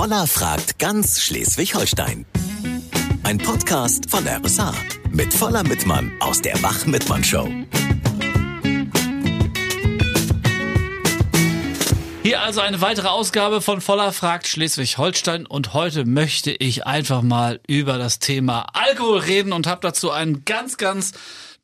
Voller fragt ganz Schleswig-Holstein. Ein Podcast von RSA mit Voller Mittmann aus der Wach-Mittmann-Show. Hier also eine weitere Ausgabe von Voller fragt Schleswig-Holstein und heute möchte ich einfach mal über das Thema Alkohol reden und habe dazu einen ganz, ganz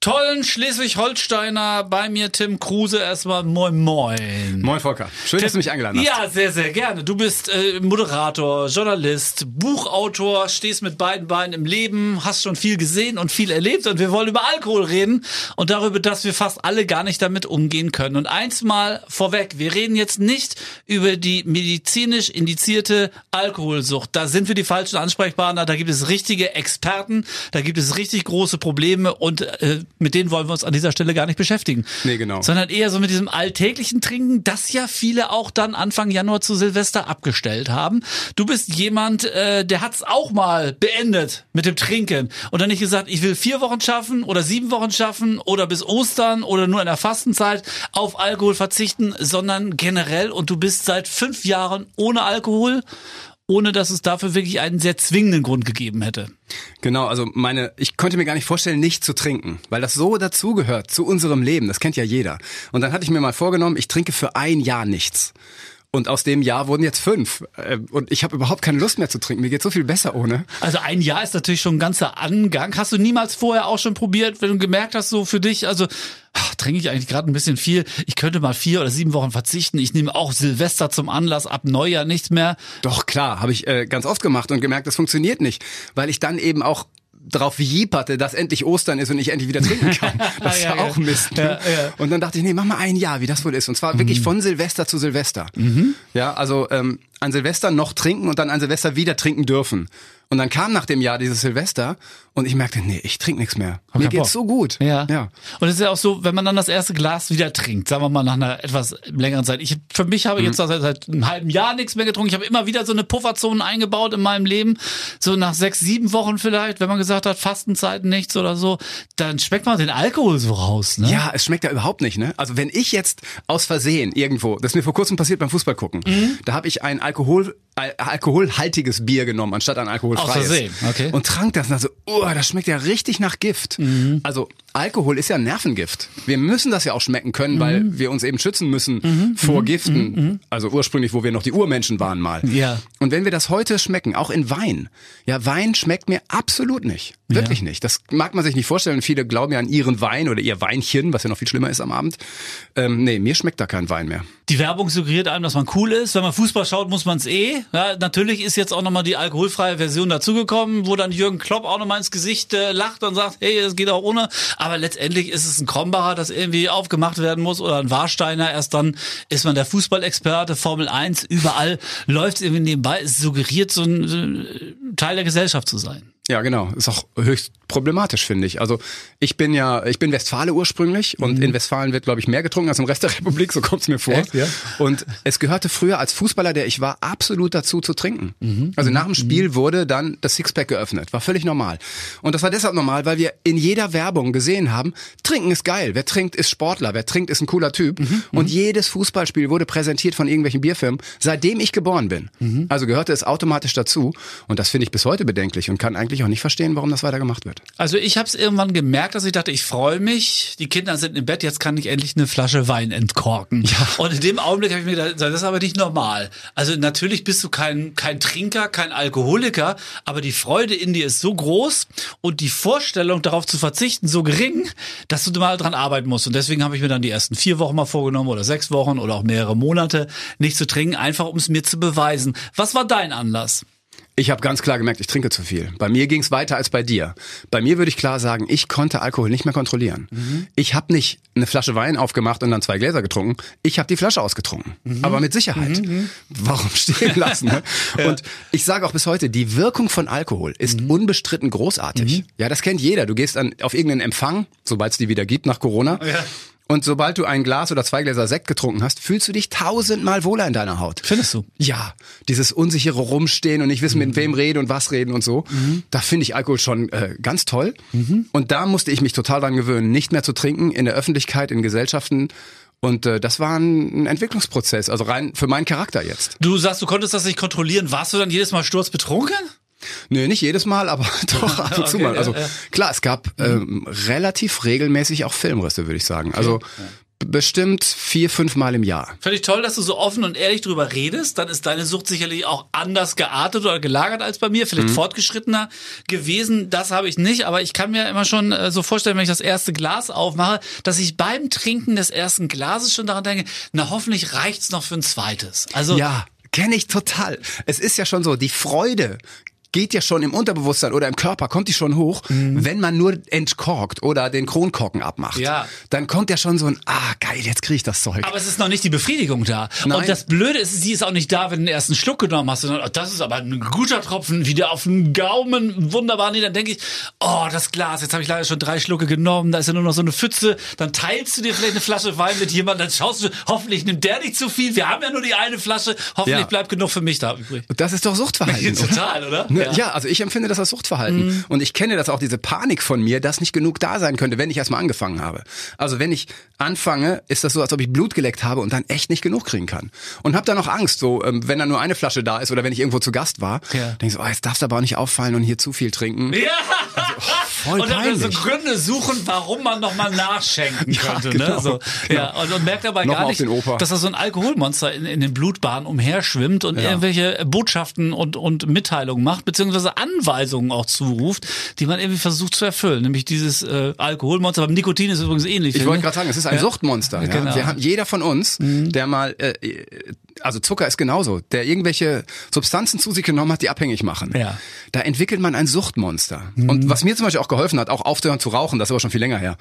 tollen Schleswig-Holsteiner bei mir, Tim Kruse. Erstmal moin moin. Moin Volker. Schön, dass du mich eingeladen hast. Ja, sehr, sehr gerne. Du bist äh, Moderator, Journalist, Buchautor, stehst mit beiden Beinen im Leben, hast schon viel gesehen und viel erlebt und wir wollen über Alkohol reden und darüber, dass wir fast alle gar nicht damit umgehen können. Und eins mal vorweg, wir reden jetzt nicht über die medizinisch indizierte Alkoholsucht. Da sind wir die falschen Ansprechpartner, da gibt es richtige Experten, da gibt es richtig große Probleme und äh, mit denen wollen wir uns an dieser Stelle gar nicht beschäftigen. Nee, genau. Sondern eher so mit diesem alltäglichen Trinken, das ja viele auch dann Anfang Januar zu Silvester abgestellt haben. Du bist jemand, äh, der hat's auch mal beendet mit dem Trinken und dann nicht gesagt, ich will vier Wochen schaffen oder sieben Wochen schaffen oder bis Ostern oder nur in der Fastenzeit auf Alkohol verzichten, sondern generell und du bist seit fünf Jahren ohne Alkohol ohne dass es dafür wirklich einen sehr zwingenden Grund gegeben hätte. Genau, also meine, ich konnte mir gar nicht vorstellen, nicht zu trinken, weil das so dazugehört zu unserem Leben. Das kennt ja jeder. Und dann hatte ich mir mal vorgenommen, ich trinke für ein Jahr nichts. Und aus dem Jahr wurden jetzt fünf. Äh, und ich habe überhaupt keine Lust mehr zu trinken. Mir geht so viel besser ohne. Also ein Jahr ist natürlich schon ein ganzer Angang. Hast du niemals vorher auch schon probiert, wenn du gemerkt hast, so für dich, also ach, trinke ich eigentlich gerade ein bisschen viel. Ich könnte mal vier oder sieben Wochen verzichten. Ich nehme auch Silvester zum Anlass, ab Neujahr nichts mehr. Doch, klar, habe ich äh, ganz oft gemacht und gemerkt, das funktioniert nicht. Weil ich dann eben auch drauf jieperte, dass endlich Ostern ist und ich endlich wieder trinken kann. Das ja, ja, auch Mist. Ja. Und dann dachte ich, nee, mach mal ein Jahr, wie das wohl ist. Und zwar mhm. wirklich von Silvester zu Silvester. Mhm. Ja, also ähm, an Silvester noch trinken und dann an Silvester wieder trinken dürfen. Und dann kam nach dem Jahr dieses Silvester und ich merkte, nee, ich trinke nichts mehr. Hab Mir geht's so gut. Ja. ja. Und es ist ja auch so, wenn man dann das erste Glas wieder trinkt, sagen wir mal nach einer etwas längeren Zeit. Ich für mich habe ich jetzt mhm. seit, seit einem halben Jahr nichts mehr getrunken. Ich habe immer wieder so eine Pufferzone eingebaut in meinem Leben. So nach sechs, sieben Wochen vielleicht, wenn man gesagt hat, Fastenzeiten nichts oder so, dann schmeckt man den Alkohol so raus, ne? Ja, es schmeckt ja überhaupt nicht, ne? Also wenn ich jetzt aus Versehen irgendwo, das ist mir vor kurzem passiert beim Fußball gucken, mhm. da habe ich ein Alkohol al alkoholhaltiges Bier genommen, anstatt ein alkoholfreies. Okay. Und trank das und dann so, oh, das schmeckt ja richtig nach Gift. Mhm. Also Alkohol ist ja ein Nervengift. Wir müssen das ja auch schmecken können, mhm. weil wir uns eben schützen müssen mhm. vor mhm. Giften. Mhm. Mhm. Also ursprünglich, wo wir noch die Urmenschen waren mal. Ja. Und wenn wir das heute schmecken, auch in Wein. Ja, Wein schmeckt mir absolut nicht. Wirklich ja. nicht. Das mag man sich nicht vorstellen. Viele glauben ja an ihren Wein oder ihr Weinchen, was ja noch viel schlimmer ist am Abend. Ähm, nee, mir schmeckt da kein Wein mehr. Die Werbung suggeriert einem, dass man cool ist. Wenn man Fußball schaut, muss man es eh. Ja, natürlich ist jetzt auch nochmal die alkoholfreie Version dazugekommen, wo dann Jürgen Klopp auch nochmal ins Gesicht äh, lacht und sagt, hey, es geht auch ohne. Aber letztendlich ist es ein Krombacher, das irgendwie aufgemacht werden muss oder ein Warsteiner. Erst dann ist man der Fußballexperte, Formel 1, überall läuft es irgendwie nebenbei. Es suggeriert so ein Teil der Gesellschaft zu sein. Ja, genau. Ist auch höchst problematisch, finde ich. Also ich bin ja, ich bin Westfale ursprünglich und mhm. in Westfalen wird, glaube ich, mehr getrunken als im Rest der Republik, so kommt's mir vor. Echt, ja? Und es gehörte früher als Fußballer, der ich war, absolut dazu zu trinken. Mhm. Also nach dem mhm. Spiel wurde dann das Sixpack geöffnet. War völlig normal. Und das war deshalb normal, weil wir in jeder Werbung gesehen haben, trinken ist geil. Wer trinkt, ist Sportler. Wer trinkt, ist ein cooler Typ. Mhm. Und mhm. jedes Fußballspiel wurde präsentiert von irgendwelchen Bierfirmen, seitdem ich geboren bin. Mhm. Also gehörte es automatisch dazu. Und das finde ich bis heute bedenklich und kann eigentlich eigentlich auch nicht verstehen, warum das weiter gemacht wird. Also ich habe es irgendwann gemerkt, dass ich dachte, ich freue mich, die Kinder sind im Bett, jetzt kann ich endlich eine Flasche Wein entkorken. Ja. Und in dem Augenblick habe ich mir gedacht, das ist aber nicht normal. Also natürlich bist du kein, kein Trinker, kein Alkoholiker, aber die Freude in dir ist so groß und die Vorstellung darauf zu verzichten so gering, dass du mal dran arbeiten musst. Und deswegen habe ich mir dann die ersten vier Wochen mal vorgenommen oder sechs Wochen oder auch mehrere Monate nicht zu trinken, einfach um es mir zu beweisen. Was war dein Anlass? Ich habe ganz klar gemerkt, ich trinke zu viel. Bei mir ging es weiter als bei dir. Bei mir würde ich klar sagen, ich konnte Alkohol nicht mehr kontrollieren. Mhm. Ich habe nicht eine Flasche Wein aufgemacht und dann zwei Gläser getrunken. Ich habe die Flasche ausgetrunken. Mhm. Aber mit Sicherheit. Mhm. mhm. Warum stehen lassen? Ne? ja. Und ich sage auch bis heute, die Wirkung von Alkohol ist mhm. unbestritten großartig. Mhm. Ja, das kennt jeder. Du gehst an, auf irgendeinen Empfang, sobald es die wieder gibt nach Corona. Ja. Und sobald du ein Glas oder zwei Gläser Sekt getrunken hast, fühlst du dich tausendmal wohler in deiner Haut. Findest du? Ja. Dieses unsichere Rumstehen und nicht wissen, mhm. mit wem reden und was reden und so. Mhm. Da finde ich Alkohol schon äh, ganz toll. Mhm. Und da musste ich mich total dran gewöhnen, nicht mehr zu trinken in der Öffentlichkeit, in Gesellschaften Und äh, das war ein, ein Entwicklungsprozess, also rein für meinen Charakter jetzt. Du sagst, du konntest das nicht kontrollieren. Warst du dann jedes Mal sturzbetrunken? Nö, nicht jedes Mal, aber doch ab und zu Okay, mal. Also ja, ja. klar, es gab ähm, relativ regelmäßig auch Filmrisse, würde ich sagen. Also b- bestimmt vier, fünf Mal im Jahr. Ich toll, dass du so offen und ehrlich drüber redest. Dann ist deine Sucht sicherlich auch anders geartet oder gelagert als bei mir, vielleicht fortgeschrittener gewesen. Das habe ich nicht, aber ich kann mir immer schon äh, so vorstellen, wenn ich das erste Glas aufmache, dass ich beim Trinken des ersten Glases schon daran denke, na hoffentlich reicht's noch für ein zweites. Also Ja, kenne ich total. Es ist ja schon so, die Freude geht ja schon im Unterbewusstsein oder im Körper, kommt die schon hoch, wenn man nur entkorkt oder den Kronkorken abmacht. Ja. Dann kommt ja schon so ein, ah geil, jetzt kriege ich das Zeug. Aber es ist noch nicht die Befriedigung da. Nein. Und das Blöde ist, sie ist auch nicht da, wenn du den ersten Schluck genommen hast, sondern oh, das ist aber ein guter Tropfen, wieder auf den Gaumen, wunderbar. Nee, dann denke ich, oh, das Glas, jetzt habe ich leider schon drei Schlucke genommen, da ist ja nur noch so eine Pfütze. Dann teilst du dir vielleicht eine Flasche Wein mit jemandem, dann schaust du, hoffentlich nimmt der nicht zu viel. Wir haben ja nur die eine Flasche, hoffentlich Ja. bleibt genug für mich da übrig. Das ist doch Suchtverhalten. Total, oder? Ne, ja. also ich empfinde das als Suchtverhalten. Und ich kenne das auch, diese Panik von mir, dass nicht genug da sein könnte, wenn ich erstmal angefangen habe. Also wenn ich anfange, ist das so, als ob ich Blut geleckt habe und dann echt nicht genug kriegen kann. Und habe dann auch Angst, so ähm, wenn da nur eine Flasche da ist oder wenn ich irgendwo zu Gast war, Ja. denke ich so, oh, jetzt darfst du aber auch nicht auffallen und hier zu viel trinken. Ja! Voll und dann so peinlich. Gründe suchen, warum man nochmal nachschenken Ja, könnte. genau. ne? so, ja, und, und merkt dabei Nochmal gar nicht, dass da so ein Alkoholmonster in, in den Blutbahnen umherschwimmt und irgendwelche Botschaften und, und Mitteilungen macht, beziehungsweise Anweisungen auch zuruft, die man irgendwie versucht zu erfüllen. Nämlich dieses äh, Alkoholmonster. Beim Nikotin ist es übrigens ähnlich. Ich wollte gerade sagen, es ist ein Ja. Suchtmonster. Ja? Genau. Wir haben, jeder von uns, der mal, äh, also Zucker ist genauso, der irgendwelche Substanzen zu sich genommen hat, die abhängig machen. Ja. Mhm. Da entwickelt man ein Suchtmonster. Und was mir zum Beispiel auch geholfen hat, auch aufzuhören zu rauchen, das ist aber schon viel länger her.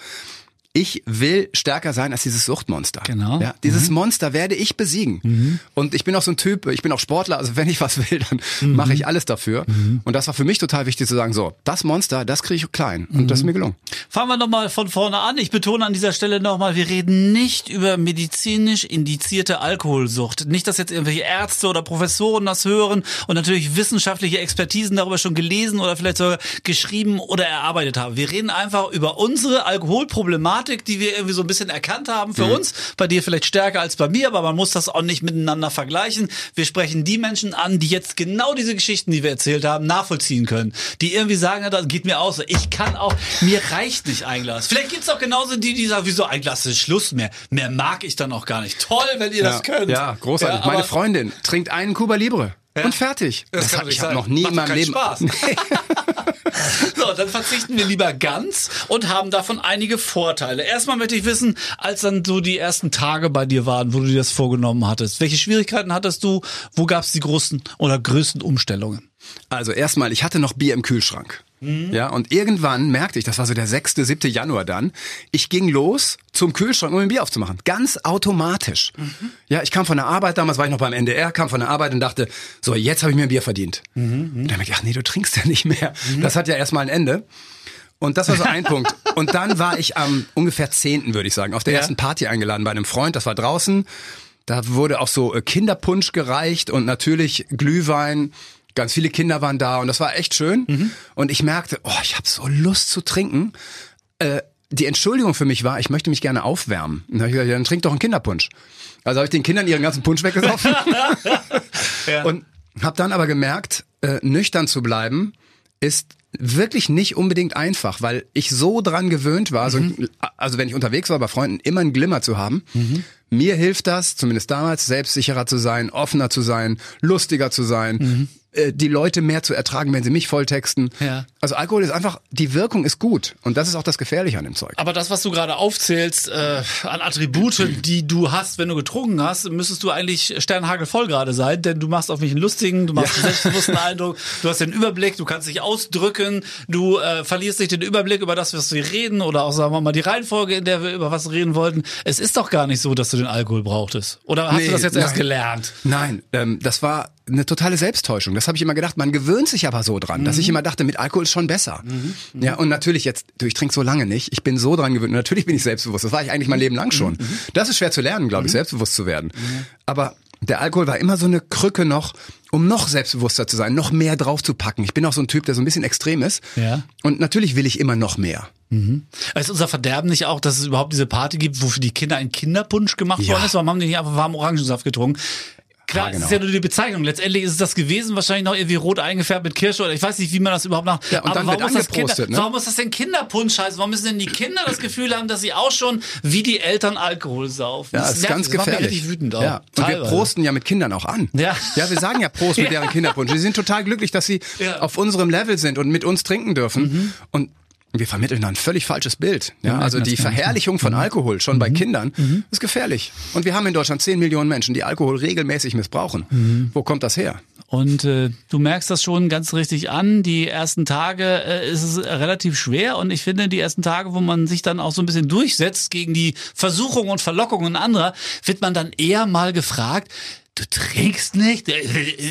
Ich will stärker sein als dieses Suchtmonster. Genau. Ja, dieses Monster werde ich besiegen. Und ich bin auch so ein Typ, ich bin auch Sportler, also wenn ich was will, dann mache ich alles dafür. Und das war für mich total wichtig zu sagen, so, das Monster, das kriege ich klein. Und das ist mir gelungen. Fangen wir nochmal von vorne an. Ich betone an dieser Stelle nochmal, wir reden nicht über medizinisch indizierte Alkoholsucht. Nicht, dass jetzt irgendwelche Ärzte oder Professoren das hören und natürlich wissenschaftliche Expertisen darüber schon gelesen oder vielleicht sogar geschrieben oder erarbeitet haben. Wir reden einfach über unsere Alkoholproblematik, die wir irgendwie so ein bisschen erkannt haben für uns. Bei dir vielleicht stärker als bei mir, aber man muss das auch nicht miteinander vergleichen. Wir sprechen die Menschen an, die jetzt genau diese Geschichten, die wir erzählt haben, nachvollziehen können. Die irgendwie sagen, ja, das geht mir aus. Ich kann auch, mir reicht nicht ein Glas. Vielleicht gibt's auch genauso die, die sagen, wieso ein Glas ist Schluss mehr. Mehr mag ich dann auch gar nicht. Toll, wenn ihr das könnt. Ja, großartig. Ja, Meine Freundin trinkt einen Cuba Libre. Ja. Und fertig. Das Das, kann hab, ich habe noch nie Macht in meinem Leben. Spaß. So, dann verzichten wir lieber ganz und haben davon einige Vorteile. Erstmal möchte ich wissen, als dann so die ersten Tage bei dir waren, wo du dir das vorgenommen hattest, welche Schwierigkeiten hattest du? Wo gab es die großen oder größten Umstellungen? Also erstmal, ich hatte noch Bier im Kühlschrank. Ja, und irgendwann merkte ich, das war so der 6., 7. Januar dann, ich ging los zum Kühlschrank, um ein Bier aufzumachen. Ganz automatisch. Ja, ich kam von der Arbeit, damals war ich noch beim NDR, kam von der Arbeit und dachte, so, jetzt habe ich mir ein Bier verdient. Und dann merkte ich, ach nee, du trinkst ja nicht mehr. Das hat ja erstmal ein Ende. Und das war so ein Punkt. Und dann war ich am ungefähr 10., würde ich sagen, auf der Ja. ersten Party eingeladen bei einem Freund, das war draußen. Da wurde auch so äh, Kinderpunsch gereicht und natürlich Glühwein. Ganz viele Kinder waren da und das war echt schön. Und ich merkte, oh, ich habe so Lust zu trinken. Äh, die Entschuldigung für mich war, ich möchte mich gerne aufwärmen. Und dann habe ich gesagt, ja, dann trink doch einen Kinderpunsch. Also habe ich den Kindern ihren ganzen Punsch weggesoffen. Und habe dann aber gemerkt, äh, nüchtern zu bleiben ist wirklich nicht unbedingt einfach, weil ich so dran gewöhnt war, so, also wenn ich unterwegs war bei Freunden, immer einen Glimmer zu haben. Mir hilft das, zumindest damals, selbstsicherer zu sein, offener zu sein, lustiger zu sein, äh, die Leute mehr zu ertragen, wenn sie mich volltexten. Ja. Also Alkohol ist einfach, die Wirkung ist gut und das ist auch das Gefährliche an dem Zeug. Aber das, was du gerade aufzählst, äh, an Attribute, die du hast, wenn du getrunken hast, müsstest du eigentlich sternhagelvoll gerade sein, denn du machst auf mich einen lustigen, du machst einen selbstbewussten Eindruck, du hast den Überblick, du kannst dich ausdrücken, du äh, verlierst nicht den Überblick über das, was wir reden oder auch, sagen wir mal, die Reihenfolge, in der wir über was reden wollten. Es ist doch gar nicht so, dass du den Alkohol brauchtest. Oder hast Nee, du das jetzt erst nein. gelernt? Nein, ähm, das war eine totale Selbsttäuschung. Das habe ich immer gedacht. Man gewöhnt sich aber so dran, dass ich immer dachte, mit Alkohol ist schon besser. Ja, und natürlich jetzt, du, ich trinke so lange nicht. Ich bin so dran gewöhnt. Und natürlich bin ich selbstbewusst. Das war ich eigentlich mein Leben lang schon. Das ist schwer zu lernen, glaube ich, selbstbewusst zu werden. Aber der Alkohol war immer so eine Krücke noch, um noch selbstbewusster zu sein, noch mehr draufzupacken. Ich bin auch so ein Typ, der so ein bisschen extrem ist. Ja. Und natürlich will ich immer noch mehr. Ist unser Verderben nicht auch, dass es überhaupt diese Party gibt, wo für die Kinder ein Kinderpunsch gemacht Ja. worden ist? Warum haben die nicht einfach warmen Orangensaft getrunken? Klar, Ja, es ist ja nur die Bezeichnung. Letztendlich ist es das gewesen, wahrscheinlich noch irgendwie rot eingefärbt mit Kirsche oder ich weiß nicht, wie man das überhaupt nach. Ja, und dann warum, muss das Kinder, ne? warum muss das denn Kinderpunsch heißen? Warum müssen denn die Kinder das Gefühl haben, dass sie auch schon wie die Eltern Alkohol saufen? Ja, das das ist ganz nervt, das gefährlich. richtig wütend auch. Ja. Und wir prosten ja mit Kindern auch an. Ja. ja, wir sagen ja Prost mit deren Kinderpunsch. Die sind total glücklich, dass sie Ja. Mhm. auf unserem Level sind und mit uns trinken dürfen. Und wir vermitteln da ein völlig falsches Bild. Ja, also die Verherrlichung Mhm. von Alkohol schon bei Kindern ist gefährlich. Und wir haben in Deutschland 10 Millionen Menschen, die Alkohol regelmäßig missbrauchen. Mhm. Wo kommt das her? Und äh, du merkst das schon ganz richtig an. Die ersten Tage äh, ist es relativ schwer und ich finde, die ersten Tage, wo man sich dann auch so ein bisschen durchsetzt gegen die Versuchungen und Verlockungen anderer, wird man dann eher mal gefragt, Du trinkst nicht? Äh,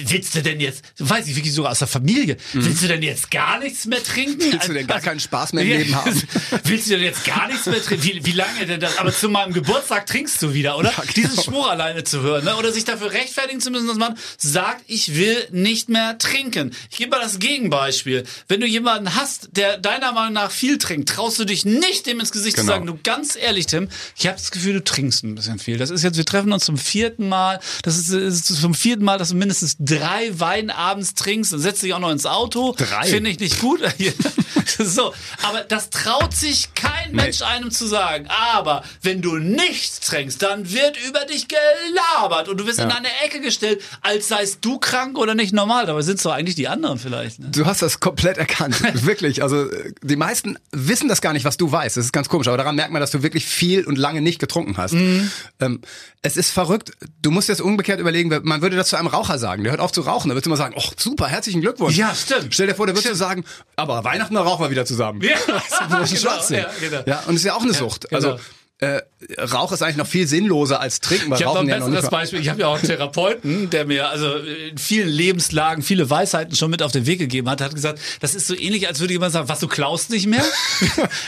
Willst du denn jetzt, weiß ich wirklich sogar aus der Familie, willst du denn jetzt gar nichts mehr trinken? Mhm. Also, Willst du denn gar keinen Spaß mehr im Leben haben? Willst du denn jetzt gar nichts mehr trinken? Wie, wie lange denn das? Aber zu meinem Geburtstag trinkst du wieder, oder? Ja, genau. Diesen Spruch alleine zu hören, ne? oder sich dafür rechtfertigen zu müssen, dass man sagt, ich will nicht mehr trinken. Ich gebe mal das Gegenbeispiel. Wenn du jemanden hast, der deiner Meinung nach viel trinkt, traust du dich nicht, dem ins Gesicht zu Genau. sagen, du ganz ehrlich, Tim, ich habe das Gefühl, du trinkst ein bisschen viel. Das ist jetzt, wir treffen uns zum vierten Mal. Das ist, ist zum vierten Mal, dass du mindestens drei Wein abends trinkst und setzt dich auch noch ins Auto. Drei? Finde ich nicht gut. so, aber das traut sich kein Mensch einem zu sagen. Aber wenn du nichts trinkst, dann wird über dich gelabert und du wirst in Ja. eine Ecke gestellt, als seist du krank oder nicht normal. Dabei sind es doch eigentlich die anderen vielleicht. Ne? Du hast das komplett erkannt. wirklich. Also äh, die meisten wissen das gar nicht, was du weißt. Das ist ganz komisch. Aber daran merkt man, dass du wirklich viel und lange nicht getrunken hast. Mhm. Ähm, es ist verrückt. Du musst jetzt umgekehrt überlegen, man würde das zu einem Raucher sagen. Der hört auf zu rauchen. Da würdest du immer sagen, oh super, herzlichen Glückwunsch. Ja, stimmt. Stell dir vor, der würdest du sagen, aber Weihnachten da rauchen wir wieder zusammen. Ja, das ist genau, ja, genau. ja, und es ist ja auch eine Sucht. genau. Also äh, Rauch ist eigentlich noch viel sinnloser als Trinken, weil Ich habe noch ein ja besseres Beispiel. Ich habe ja auch einen Therapeuten, der mir also in vielen Lebenslagen viele Weisheiten schon mit auf den Weg gegeben hat. Hat gesagt, das ist so ähnlich, als würde jemand sagen, was, du klaust nicht mehr?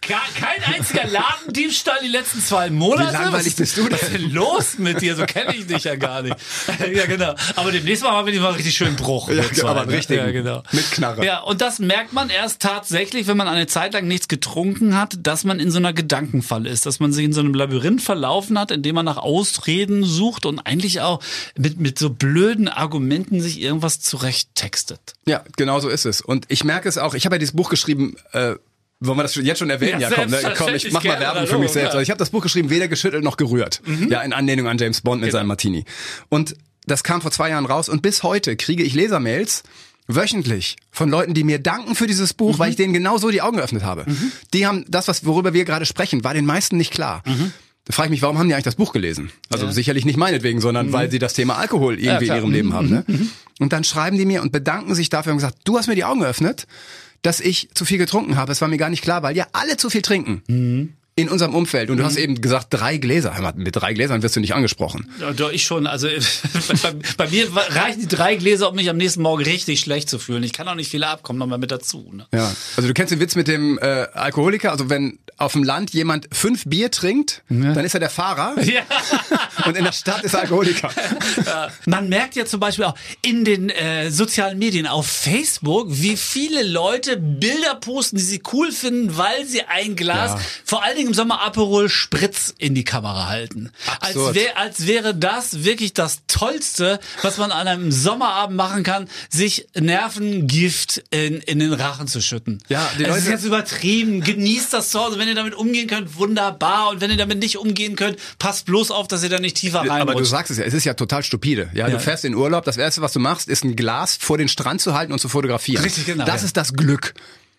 Kein einziger Ladendiebstahl die letzten zwei Monate? Wie langweilig was, ist- bist du denn? Was ist denn los mit dir? So kenne ich dich ja gar nicht. ja, genau. Aber demnächst mal haben wir mal richtig schön Bruch. Ja, wir zwei, aber ne? richtigen. Ja, genau. Mit Knarre. Ja, und das merkt man erst tatsächlich, wenn man eine Zeit lang nichts getrunken hat, dass man in so einer Gedankenfalle ist, dass man sich in so einem Labyrinth verlaufen hat, in dem man nach Ausreden sucht und eigentlich auch mit, mit so blöden Argumenten sich irgendwas zurecht textet. Ja, genau so ist es. Und ich merke es auch, ich habe ja dieses Buch geschrieben, äh, wollen wir das jetzt schon erwähnen? Ja, Ja, komm, ne? komm ich mach mal Werbung für mich selbst. ja. Mhm. Also ich habe das Buch geschrieben, weder geschüttelt noch gerührt. Ja, in Anlehnung an James Bond mit Genau. seinem Martini. Und das kam vor zwei Jahren raus und bis heute kriege ich Lesermails wöchentlich von Leuten, die mir danken für dieses Buch, Mhm. weil ich denen genau so die Augen geöffnet habe. Die haben das, was worüber wir gerade sprechen, war den meisten nicht klar. Mhm. Da frage ich mich, warum haben die eigentlich das Buch gelesen? Also sicherlich nicht meinetwegen, sondern weil sie das Thema Alkohol irgendwie in Mhm. klar. Mhm. ihrem Leben haben. Ne? Und dann schreiben die mir und bedanken sich dafür und gesagt, du hast mir die Augen geöffnet, dass ich zu viel getrunken habe. Es war mir gar nicht klar, weil ja alle zu viel trinken. Mhm. In unserem Umfeld. Und du hast eben gesagt, drei Gläser. Mit drei Gläsern wirst du nicht angesprochen. Ja, doch, ich schon. Also bei, bei mir reichen die drei Gläser, um mich am nächsten Morgen richtig schlecht zu fühlen. Ich kann auch nicht viele abkommen, nochmal mit dazu. Ne? Ja. Also du kennst den Witz mit dem äh, Alkoholiker. Also wenn auf dem Land jemand fünf Bier trinkt, dann ist er der Fahrer. Ja. Und in der Stadt ist er Alkoholiker. Ja. Man merkt ja zum Beispiel auch in den äh, sozialen Medien auf Facebook, wie viele Leute Bilder posten, die sie cool finden, weil sie ein Glas, Ja. vor allen Dingen im Sommer Aperol Spritz in die Kamera halten. Als, wär, als wäre das wirklich das Tollste, was man an einem Sommerabend machen kann, sich Nervengift in, in den Rachen zu schütten. Ja, die es ist Leute- jetzt übertrieben. Genießt das zu Hause. Wenn ihr damit umgehen könnt, wunderbar. Und wenn ihr damit nicht umgehen könnt, passt bloß auf, dass ihr da nicht tiefer reinrutscht. Aber du sagst es ja, es ist ja total stupide. Ja, Ja. du fährst in Urlaub, das erste, was du machst, ist ein Glas vor den Strand zu halten und zu fotografieren. Richtig, genau, Das ja. ist das Glück.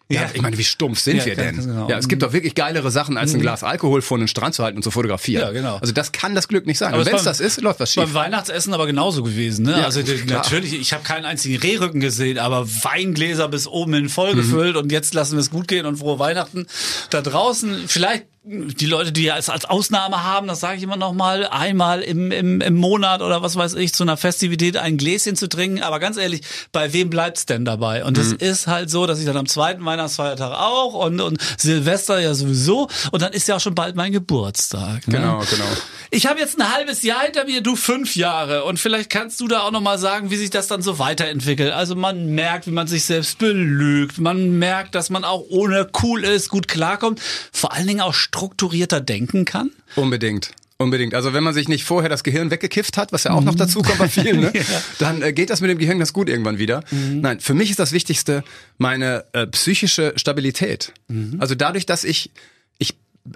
Ja, Ja. ich meine, wie stumpf sind Ja, wir denn? genau. Ja, es gibt doch wirklich geilere Sachen, als ein Glas Alkohol vor den Strand zu halten und zu fotografieren. Ja, genau. Also das kann das Glück nicht sein. Aber wenn es das ist, läuft was schief. Beim Weihnachtsessen aber genauso gewesen. Ne? Ja, also klar. natürlich, ich habe keinen einzigen Rehrücken gesehen, aber Weingläser bis oben hin voll gefüllt Mhm. und jetzt lassen wir es gut gehen und frohe Weihnachten. Da draußen, vielleicht die Leute, die es als Ausnahme haben, das sage ich immer noch mal, einmal im, im, im Monat oder was weiß ich, zu einer Festivität ein Gläschen zu trinken. Aber ganz ehrlich, bei wem bleibt's denn dabei? Und es mhm. ist halt so, dass ich dann am zweiten Weihnachtsfeiertag auch und, und Silvester ja sowieso. Und dann ist ja auch schon bald mein Geburtstag. Ne? Genau, genau. Ich habe jetzt ein halbes Jahr hinter mir, du fünf Jahre. Und vielleicht kannst du da auch noch mal sagen, wie sich das dann so weiterentwickelt. Also man merkt, wie man sich selbst belügt. Man merkt, dass man auch ohne cool ist, gut klarkommt. Vor allen Dingen auch strukturierter denken kann? Unbedingt. Unbedingt. Also wenn man sich nicht vorher das Gehirn weggekifft hat, was ja auch noch mhm. dazu kommt bei vielen, ne? ja. dann äh, geht das mit dem Gehirn ganz gut irgendwann wieder. Mhm. Nein, für mich ist das Wichtigste meine äh, psychische Stabilität. Mhm. Also dadurch, dass ich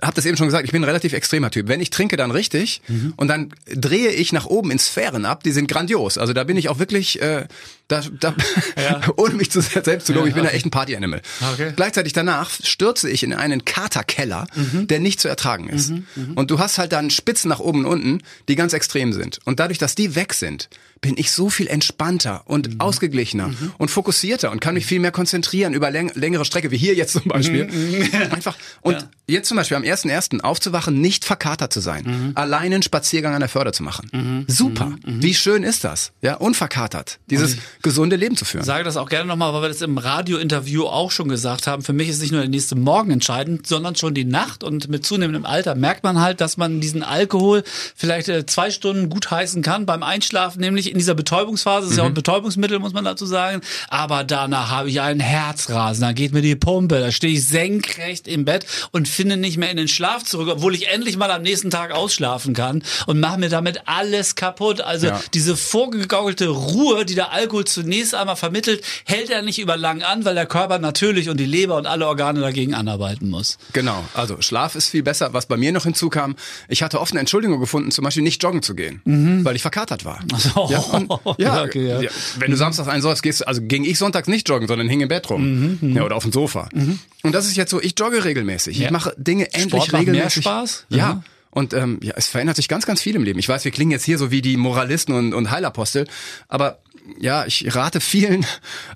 habe das eben schon gesagt, ich bin ein relativ extremer Typ. Wenn ich trinke, dann richtig mhm. und dann drehe ich nach oben in Sphären ab, die sind grandios. Also da bin ich auch wirklich, äh, da, da ja. ohne mich zu selbst zu loben, ja, ich bin okay. da echt ein Party-Animal. Okay. Gleichzeitig danach stürze ich in einen Katerkeller, mhm. der nicht zu ertragen ist. Mhm. mhm. Und du hast halt dann Spitzen nach oben und unten, die ganz extrem sind. Und dadurch, dass die weg sind, bin ich so viel entspannter und mhm. ausgeglichener mhm. und fokussierter und kann mich viel mehr konzentrieren über läng längere Strecke, wie hier jetzt zum Beispiel. Einfach. Und ja. jetzt zum Beispiel am 1.1. aufzuwachen, nicht verkatert zu sein, mhm. allein einen Spaziergang an der Förde zu machen. Mhm. Super. Mhm. Wie schön ist das? Ja, unverkatert. Dieses gesunde Leben zu führen. Ich sage das auch gerne nochmal, weil wir das im Radiointerview auch schon gesagt haben. Für mich ist nicht nur der nächste Morgen entscheidend, sondern schon die Nacht. Und mit zunehmendem Alter merkt man halt, dass man diesen Alkohol vielleicht äh, zwei Stunden gut heißen kann beim Einschlafen, nämlich in dieser Betäubungsphase, ist mhm. ja auch ein mhm. Betäubungsmittel, muss man dazu sagen. Aber danach habe ich einen Herzrasen, da geht mir die Pumpe, da stehe ich senkrecht im Bett und finde nicht mehr in den Schlaf zurück, obwohl ich endlich mal am nächsten Tag ausschlafen kann und mache mir damit alles kaputt. Also ja. diese vorgegaukelte Ruhe, die der Alkohol zunächst einmal vermittelt, hält er nicht über lang an, weil der Körper natürlich und die Leber und alle Organe dagegen anarbeiten muss. Genau, also Schlaf ist viel besser. Was bei mir noch hinzukam, ich hatte oft eine Entschuldigung gefunden, zum Beispiel nicht joggen zu gehen, mhm. weil ich verkatert war. Ach so. Ja, und, ja, okay, ja. ja, Wenn du samstags einen sollst, gehst, also ging ich sonntags nicht joggen, sondern hing im Bett rum. Mhm, mhm, ja, oder auf dem Sofa. Mhm. Und das ist jetzt so, ich jogge regelmäßig. Ich mache Dinge endlich Sport regelmäßig. Mehr Spaß? Ja. Mhm. Und ähm, ja, es verändert sich ganz, ganz viel im Leben. Ich weiß, wir klingen jetzt hier so wie die Moralisten und, und Heilapostel, aber ja, ich rate vielen,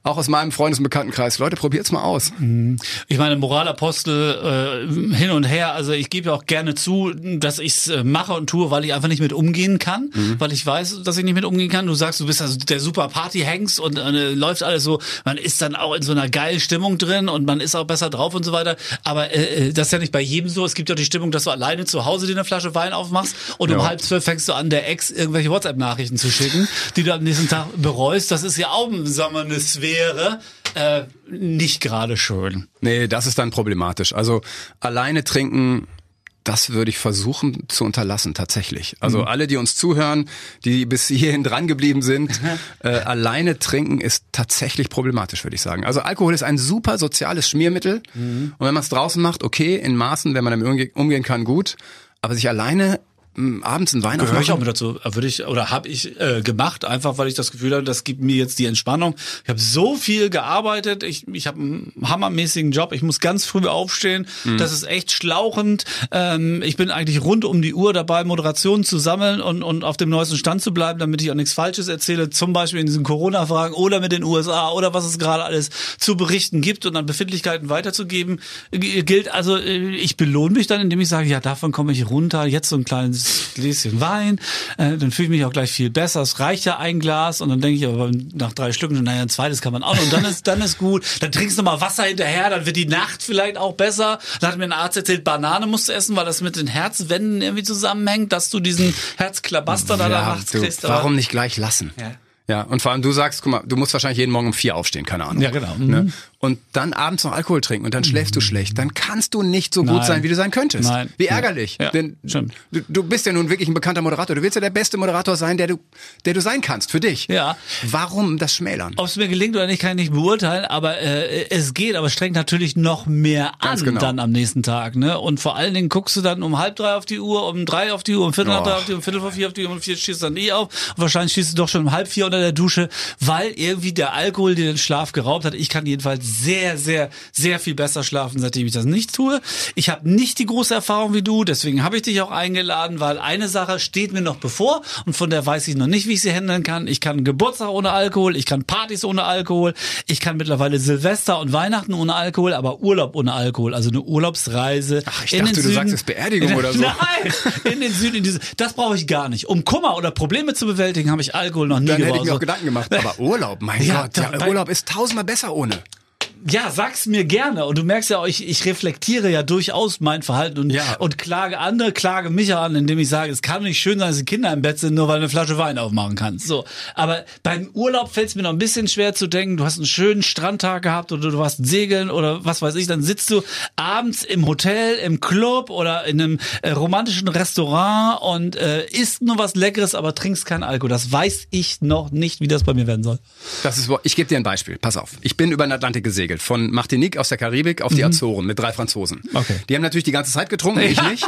auch aus meinem Freundes- und Bekanntenkreis, Leute, probiert's mal aus. Mhm. Ich meine, Moralapostel äh, hin und her, also ich gebe ja auch gerne zu, dass ich's äh, mache und tue, weil ich einfach nicht mit umgehen kann, mhm. weil ich weiß, dass ich nicht mit umgehen kann. Du sagst, du bist also der super Party-Hengst und äh, läuft alles so, man ist dann auch in so einer geilen Stimmung drin und man ist auch besser drauf und so weiter. Aber äh, äh das ist ja nicht bei jedem so. Es gibt ja die Stimmung, dass du alleine zu Hause dir eine Flasche Wein aufmachst und ja. um halb zwölf fängst du an, der Ex irgendwelche WhatsApp-Nachrichten zu schicken, die du am nächsten Tag bereust. Das ist ja auch eine Sphäre. Äh, nicht gerade schön. Nee, das ist dann problematisch. Also alleine trinken das würde ich versuchen zu unterlassen, tatsächlich. Also mhm. alle, die uns zuhören, die bis hierhin dran geblieben sind, äh, alleine trinken ist tatsächlich problematisch, würde ich sagen. Also Alkohol ist ein super soziales Schmiermittel. Mhm. Und wenn man es draußen macht, okay, in Maßen, wenn man damit umgehen kann, gut. Aber sich alleine abends einen Wein Gehöre ich auch mit dazu. Würde ich oder habe ich äh, gemacht, einfach weil ich das Gefühl habe, das gibt mir jetzt die Entspannung. Ich habe so viel gearbeitet, ich, ich habe einen hammermäßigen Job, ich muss ganz früh aufstehen. Mhm. Das ist echt schlauchend. Ähm, ich bin eigentlich rund um die Uhr dabei, Moderationen zu sammeln und, und auf dem neuesten Stand zu bleiben, damit ich auch nichts Falsches erzähle, zum Beispiel in diesen Corona-Fragen oder mit den USA oder was es gerade alles zu berichten gibt und an Befindlichkeiten weiterzugeben gilt. Also äh, ich belohne mich dann, indem ich sage, ja, davon komme ich runter, jetzt so ein kleines Gläschen Wein, äh, dann fühle ich mich auch gleich viel besser. Es reicht ja ein Glas und dann denke ich aber nach drei Schlücken, naja, ein zweites kann man auch noch und dann ist, dann ist gut. Dann trinkst du mal Wasser hinterher, dann wird die Nacht vielleicht auch besser. Dann hat mir ein Arzt erzählt, Banane musst du essen, weil das mit den Herzwänden irgendwie zusammenhängt, dass du diesen Herzklabaster ja, da nachts kriegst. Warum nicht gleich lassen? Ja. Ja, und vor allem du sagst, guck mal, du musst wahrscheinlich jeden Morgen um vier aufstehen, keine Ahnung. Ja, genau. Ne? Mhm. Und dann abends noch Alkohol trinken und dann schläfst du schlecht. Dann kannst du nicht so Nein. gut sein, wie du sein könntest. Nein. Wie ärgerlich. Ja. Denn du, du bist ja nun wirklich ein bekannter Moderator. Du willst ja der beste Moderator sein, der du, der du sein kannst für dich. Ja. Warum das Schmälern? Ob es mir gelingt oder nicht, kann ich nicht beurteilen, aber äh, es geht, aber strengt natürlich noch mehr an genau. dann am nächsten Tag. Ne? Und vor allen Dingen guckst du dann um halb drei auf die Uhr, um drei auf die Uhr, um viertel nach drei auf die Uhr, um viertel vor vier auf die Uhr, um vier schießt dann eh auf. Und wahrscheinlich schießt du doch schon um halb vier unter der Dusche, weil irgendwie der Alkohol dir den Schlaf geraubt hat. Ich kann jedenfalls sehr, sehr, sehr viel besser schlafen, seitdem ich das nicht tue. Ich habe nicht die große Erfahrung wie du, deswegen habe ich dich auch eingeladen, weil eine Sache steht mir noch bevor und von der weiß ich noch nicht, wie ich sie handeln kann. Ich kann Geburtstag ohne Alkohol, ich kann Partys ohne Alkohol, ich kann mittlerweile Silvester und Weihnachten ohne Alkohol, aber Urlaub ohne Alkohol, also eine Urlaubsreise. Ach, ich dachte, du sagst jetzt Beerdigung oder so. Nein, in den Süden, in diese, das brauche ich gar nicht. Um Kummer oder Probleme zu bewältigen, habe ich Alkohol noch nie Dann gebraucht. Ich mir auch Gedanken gemacht. Aber Urlaub, mein Ja, Gott, ja, Urlaub ist tausendmal besser ohne. Ja, sag's mir gerne. Und du merkst ja auch, ich, ich reflektiere ja durchaus mein Verhalten und, Ja. und klage andere, klage mich an, indem ich sage, es kann nicht schön sein, dass die Kinder im Bett sind, nur weil du eine Flasche Wein aufmachen kannst. So. Aber beim Urlaub fällt es mir noch ein bisschen schwer zu denken, du hast einen schönen Strandtag gehabt oder du warst segeln oder was weiß ich, dann sitzt du abends im Hotel, im Club oder in einem äh, romantischen Restaurant und äh, isst nur was Leckeres, aber trinkst keinen Alkohol. Das weiß ich noch nicht, wie das bei mir werden soll. Das ist, ich gebe dir ein Beispiel. Pass auf. Ich bin über den Atlantik gesegelt. Von Martinique aus der Karibik auf die Azoren mit drei Franzosen. Mhm. Okay. Die haben natürlich die ganze Zeit getrunken, ich nicht.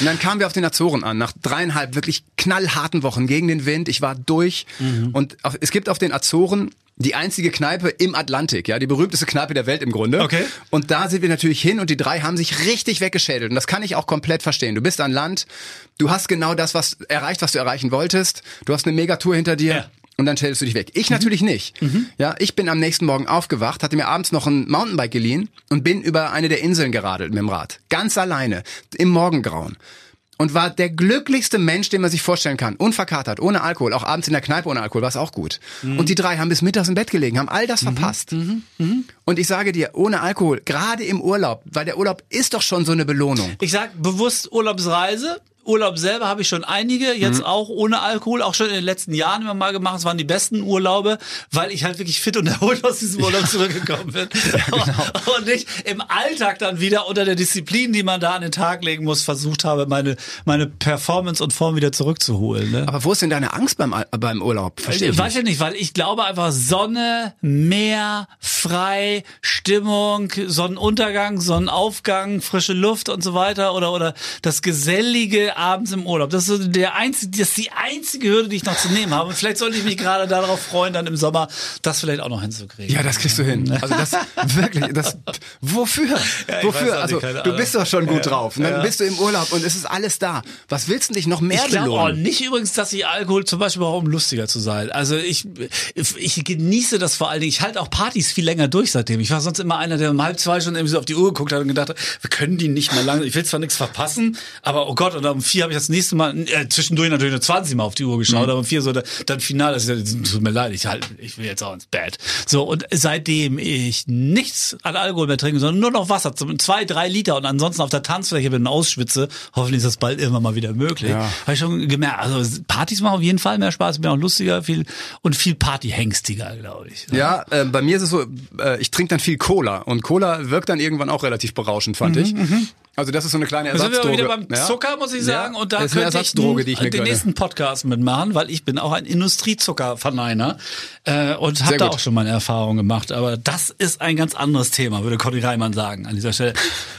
Und dann kamen wir auf den Azoren an, nach dreieinhalb wirklich knallharten Wochen gegen den Wind. Ich war durch. Mhm. Und es gibt auf den Azoren die einzige Kneipe im Atlantik, ja, die berühmteste Kneipe der Welt im Grunde. Okay. Und da sind wir natürlich hin und die drei haben sich richtig weggeschädelt. Und das kann ich auch komplett verstehen. Du bist an Land, du hast genau das, was erreicht, was du erreichen wolltest. Du hast eine Megatour hinter dir. Ja. Und dann stellst du dich weg. Ich natürlich nicht. Ja, ich bin am nächsten Morgen aufgewacht, hatte mir abends noch ein Mountainbike geliehen und bin über eine der Inseln geradelt mit dem Rad. Ganz alleine. Im Morgengrauen. Und war der glücklichste Mensch, den man sich vorstellen kann. Unverkatert, ohne Alkohol. Auch abends in der Kneipe ohne Alkohol war es auch gut. Und die drei haben bis mittags im Bett gelegen, haben all das verpasst. Und ich sage dir, ohne Alkohol, gerade im Urlaub, weil der Urlaub ist doch schon so eine Belohnung. Ich sag bewusst Urlaubsreise. Urlaub selber habe ich schon einige, jetzt auch ohne Alkohol, auch schon in den letzten Jahren immer mal gemacht. Es waren die besten Urlaube, weil ich halt wirklich fit und erholt aus diesem Urlaub zurückgekommen bin. Und ich im Alltag dann wieder unter der Disziplin, die man da an den Tag legen muss, versucht habe, meine, meine Performance und Form wieder zurückzuholen. Ne? Aber wo ist denn deine Angst beim, beim Urlaub? Verstehe ich Weiß nicht. ich nicht, weil ich glaube einfach Sonne, Meer, frei, Stimmung, Sonnenuntergang, Sonnenaufgang, frische Luft und so weiter oder oder das gesellige abends im Urlaub. Das ist so der einzige, das ist die einzige Hürde, die ich noch zu nehmen habe. Und vielleicht sollte ich mich gerade darauf freuen, dann im Sommer das vielleicht auch noch hinzukriegen. Ja, das kriegst du hin. Also das wirklich, das wofür? weiß wofür? auch Also du bist doch schon gut Ja, drauf. Und dann ja. bist du im Urlaub und es ist alles da. Was willst du dich noch mehr Ich glaube auch belohnen? nicht übrigens, dass ich Alkohol zum Beispiel brauche, um lustiger zu sein. Also ich, ich genieße das vor allen Dingen. Ich halte auch Partys viel länger durch seitdem. Ich war sonst immer einer, der um halb zwei schon irgendwie so auf die Uhr geguckt hat und gedacht hat, wir können die nicht mehr lang. Ich will zwar nichts verpassen, aber oh Gott, und um vier habe ich das nächste Mal, äh, zwischendurch natürlich nur 20 Mal auf die Uhr geschaut, aber um vier so, da- dann final, das ist, tut mir leid, ich halt, ich will jetzt auch ins Bett. So, und seitdem ich nichts an Alkohol mehr trinke, sondern nur noch Wasser, zwei, drei Liter und ansonsten auf der Tanzfläche bin und ausschwitze, hoffentlich ist das bald irgendwann mal wieder möglich. Ja. Habe ich schon gemerkt, also Partys machen auf jeden Fall mehr Spaß, bin auch lustiger, viel und viel Partyhengstiger, glaube ich. Ja, äh, bei mir ist es so, äh, ich trinke dann viel Cola und Cola wirkt dann irgendwann auch relativ berauschend, fand ich. Also das ist so eine kleine Da sind wir Ersatzdroge. wieder beim Ja. Zucker, muss ich sagen. Ja, Und da könnte ich Ersatzdroge, die ich den gönne. nächsten Podcast mitmachen, weil ich bin auch ein Industriezuckerverneiner äh, und habe da auch schon meine Erfahrungen gemacht. Aber das ist ein ganz anderes Thema, würde Conny Reimann sagen an dieser Stelle.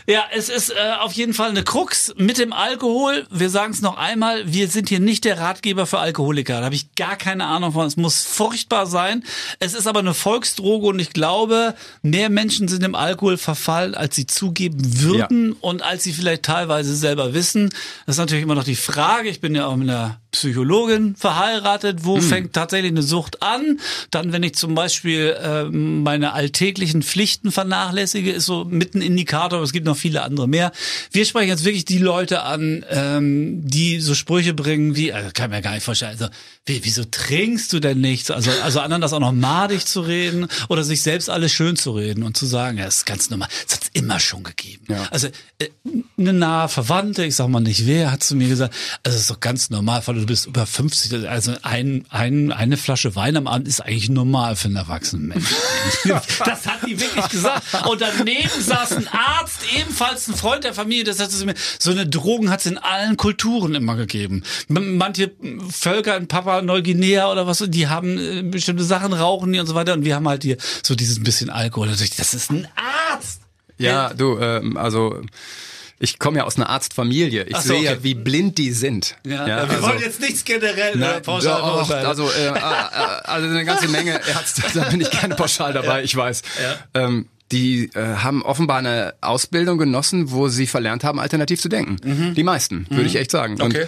Ja, es ist äh, auf jeden Fall eine Krux mit dem Alkohol. Wir sagen es noch einmal, wir sind hier nicht der Ratgeber für Alkoholiker. Da habe ich gar keine Ahnung von. Es muss furchtbar sein. Es ist aber eine Volksdroge und ich glaube, mehr Menschen sind im Alkohol verfallen, als sie zugeben würden und als sie vielleicht teilweise selber wissen. Das ist natürlich immer noch die Frage. Ich bin ja auch mit einer Psychologin verheiratet. Wo Hm. fängt tatsächlich eine Sucht an? Dann, wenn ich zum Beispiel ähm, meine alltäglichen Pflichten vernachlässige, ist so mit ein Indikator. Aber es gibt noch viele andere mehr. Wir sprechen jetzt wirklich die Leute an, ähm, die so Sprüche bringen wie, also kann ich mir gar nicht vorstellen, also wie, wieso trinkst du denn nichts? Also, also anderen das auch noch madig zu reden oder sich selbst alles schön zu reden und zu sagen, ja, das ist ganz normal. Das hat's immer schon gegeben. Ja. Also äh, eine nahe Verwandte, ich sag mal nicht wer, hat zu mir gesagt, also es ist doch ganz normal, weil du bist über 50, also ein, ein, eine Flasche Wein am Abend ist eigentlich normal für einen erwachsenen Menschen. das hat die wirklich gesagt. Und daneben saß ein Arzt, ebenfalls ein Freund der Familie, das mir, so eine Drogen hat es in allen Kulturen immer gegeben. Manche Völker in Papua Neuguinea oder was, die haben äh, bestimmte Sachen, rauchen die und so weiter und wir haben halt hier so dieses bisschen Alkohol. Das ist ein Arzt! Ja, du, ähm, also ich komme ja aus einer Arztfamilie. Ich so, sehe ja, okay. wie blind die sind. Ja, ja, wir also- wollen jetzt nichts generell Na, äh, pauschal doch, verurteilen. also, äh, äh, also eine ganze Menge Ärzte, da bin ich gerne pauschal dabei, ich weiß. Ähm, die äh, haben offenbar eine Ausbildung genossen, wo sie verlernt haben, alternativ zu denken. Mhm. Die meisten, würde mhm. ich echt sagen. Und okay.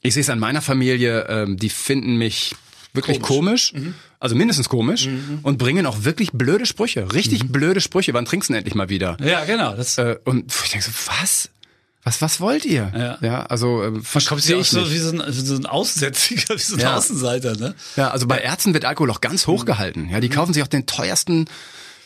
ich sehe es an meiner Familie, ähm, die finden mich wirklich komisch, komisch mhm. also mindestens komisch mhm. und bringen auch wirklich blöde Sprüche, richtig mhm. blöde Sprüche. Wann trinkst du endlich mal wieder? Ja, genau. Das äh, und ich denke so, was? Was, was wollt ihr? Ja, ja also äh, kommt sie auch so wie so ein, so ein Aussätziger, wie so ein ja. Außenseiter, ne? Ja, also bei Ärzten wird Alkohol auch ganz hoch gehalten. Ja, die mhm. kaufen sich auch den teuersten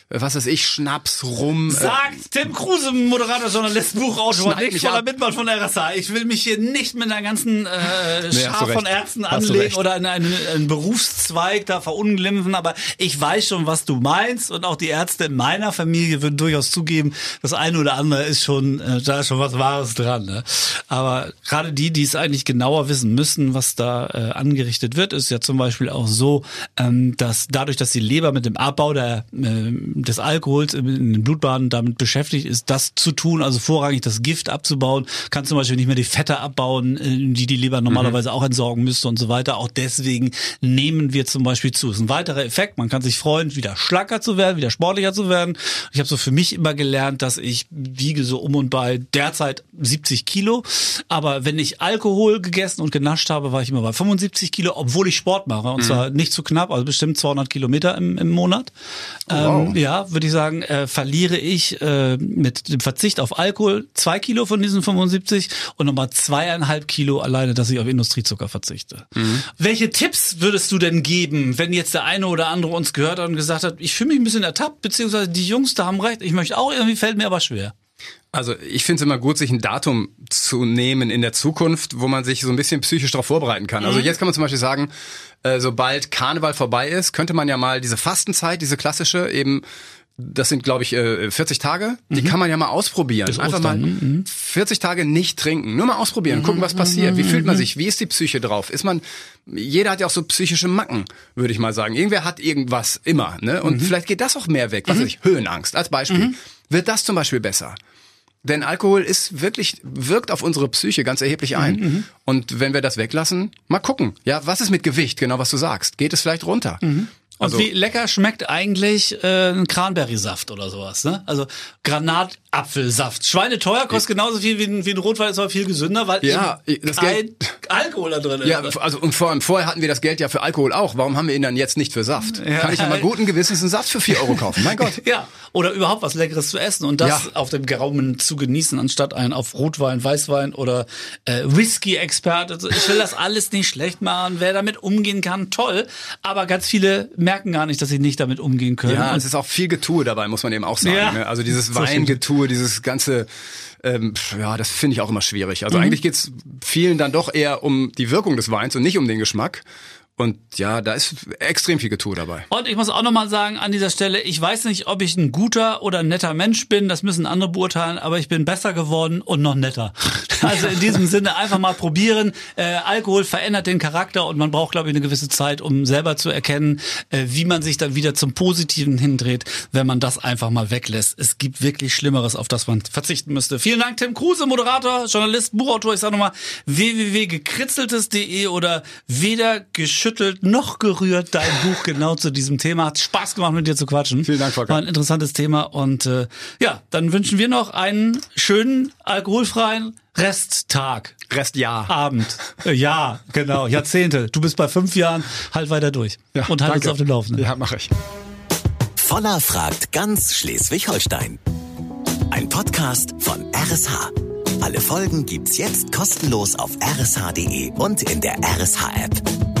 was weiß ich, Schnaps, Rum. Äh, Sagt Tim Kruse, Moderator, Journalist, Buchautor, nicht voller Mitmann von RSA. Ich will mich hier nicht mit einer ganzen äh, Schar nee, von Ärzten anlegen oder in einen, einen Berufszweig da verunglimpfen, aber ich weiß schon, was du meinst und auch die Ärzte in meiner Familie würden durchaus zugeben, das eine oder andere ist schon, äh, da ist schon was Wahres dran. Ne? Aber gerade die, die es eigentlich genauer wissen müssen, was da äh, angerichtet wird, ist ja zum Beispiel auch so, ähm, dass dadurch, dass die Leber mit dem Abbau der äh, des Alkohols in den Blutbahnen damit beschäftigt ist, das zu tun, also vorrangig das Gift abzubauen, kann zum Beispiel nicht mehr die Fette abbauen, äh, die die Leber normalerweise mhm. auch entsorgen müsste und so weiter. Auch deswegen nehmen wir zum Beispiel zu. Das ist ein weiterer Effekt. Man kann sich freuen, wieder schlacker zu werden, wieder sportlicher zu werden. Ich habe so für mich immer gelernt, dass ich wiege so um und bei derzeit 70 Kilo. Aber wenn ich Alkohol gegessen und genascht habe, war ich immer bei 75 Kilo, obwohl ich Sport mache. Und mhm. zwar nicht zu knapp, also bestimmt 200 Kilometer im, im Monat. Oh, wow. Ähm, ja, würde ich sagen, äh, verliere ich äh, mit dem Verzicht auf Alkohol zwei Kilo von diesen 75 und nochmal zweieinhalb Kilo alleine, dass ich auf Industriezucker verzichte. Mhm. Welche Tipps würdest du denn geben, wenn jetzt der eine oder andere uns gehört hat und gesagt hat, ich fühle mich ein bisschen ertappt, beziehungsweise die Jungs da haben recht, ich möchte auch, irgendwie fällt mir aber schwer. Also ich finde es immer gut, sich ein Datum zu nehmen in der Zukunft, wo man sich so ein bisschen psychisch darauf vorbereiten kann. Also mhm. Also jetzt kann man zum Beispiel sagen, äh, sobald Karneval vorbei ist, könnte man ja mal diese Fastenzeit, diese klassische, eben das sind, glaube ich, 40 äh, Tage. Die mhm. kann man ja mal ausprobieren. Bis Einfach Ostern. mal 40 mhm. Tage nicht trinken. Nur mal ausprobieren, gucken, was passiert. Wie fühlt man sich? Wie ist die Psyche drauf? Ist man, jeder hat ja auch so psychische Macken, würde ich mal sagen. Irgendwer hat irgendwas immer, ne? Und mhm. vielleicht geht das auch mehr weg. Was mhm. weiß ich? Höhenangst als Beispiel. Mhm. Wird das zum Beispiel besser? Denn Alkohol ist wirklich, wirkt auf unsere Psyche ganz erheblich ein. Mhm, Und wenn wir das weglassen, mal gucken. Ja, was ist mit Gewicht? Genau, was du sagst. Geht es vielleicht runter? Mhm. Also, und wie lecker schmeckt eigentlich äh, ein Cranberry-Saft oder sowas, ne? Also Granatapfelsaft. Schweine teuer, kostet genauso viel wie ein, wie ein Rotwein, ist aber viel gesünder, weil ja, das kein Geld, Alkohol da drin ist. Ja, also und vor allem vorher hatten wir das Geld ja für Alkohol auch. Warum haben wir ihn dann jetzt nicht für Saft? Ja. Kann ich ja mal guten Gewissens einen Saft für vier Euro kaufen? Mein Gott. ja, oder überhaupt was Leckeres zu essen und das ja. auf dem Gaumen zu genießen, anstatt einen auf Rotwein, Weißwein oder äh, Whisky-Experte. Ich will das alles nicht schlecht machen. Wer damit umgehen kann, toll. Aber ganz viele merken gar nicht, dass sie nicht damit umgehen können. Ja, es ist auch viel Getue dabei, muss man eben auch sagen. Ja. Ne? Also dieses Weingetue, dieses ganze ähm, ja, das finde ich auch immer schwierig. Also mhm. eigentlich geht's vielen dann doch eher um die Wirkung des Weins und nicht um den Geschmack. Und ja, da ist extrem viel Getue dabei. Und ich muss auch nochmal sagen an dieser Stelle, ich weiß nicht, ob ich ein guter oder ein netter Mensch bin, das müssen andere beurteilen, aber ich bin besser geworden und noch netter. Also in diesem Sinne einfach mal probieren. Äh, Alkohol verändert den Charakter und man braucht, glaube ich, eine gewisse Zeit, um selber zu erkennen, äh, wie man sich dann wieder zum Positiven hindreht, wenn man das einfach mal weglässt. Es gibt wirklich Schlimmeres, auf das man verzichten müsste. Vielen Dank, Tim Kruse, Moderator, Journalist, Buchautor. Ich sage nochmal www.gekritzeltes.de oder weder geschützt geschüttelt noch gerührt. Dein Buch genau zu diesem Thema. Hat Spaß gemacht, mit dir zu quatschen. Vielen Dank, Volker. War ein interessantes Thema. Und äh, ja, dann wünschen wir noch einen schönen, alkoholfreien Resttag. Restjahr. Abend. Äh, ja, genau. Jahrzehnte. Du bist bei fünf Jahren. Halt weiter durch. Ja, und halt danke. uns auf dem Laufenden. Ja, mache ich. Voller fragt ganz Schleswig-Holstein. Ein Podcast von RSH. Alle Folgen gibt's jetzt kostenlos auf rsh.de und in der RSH-App.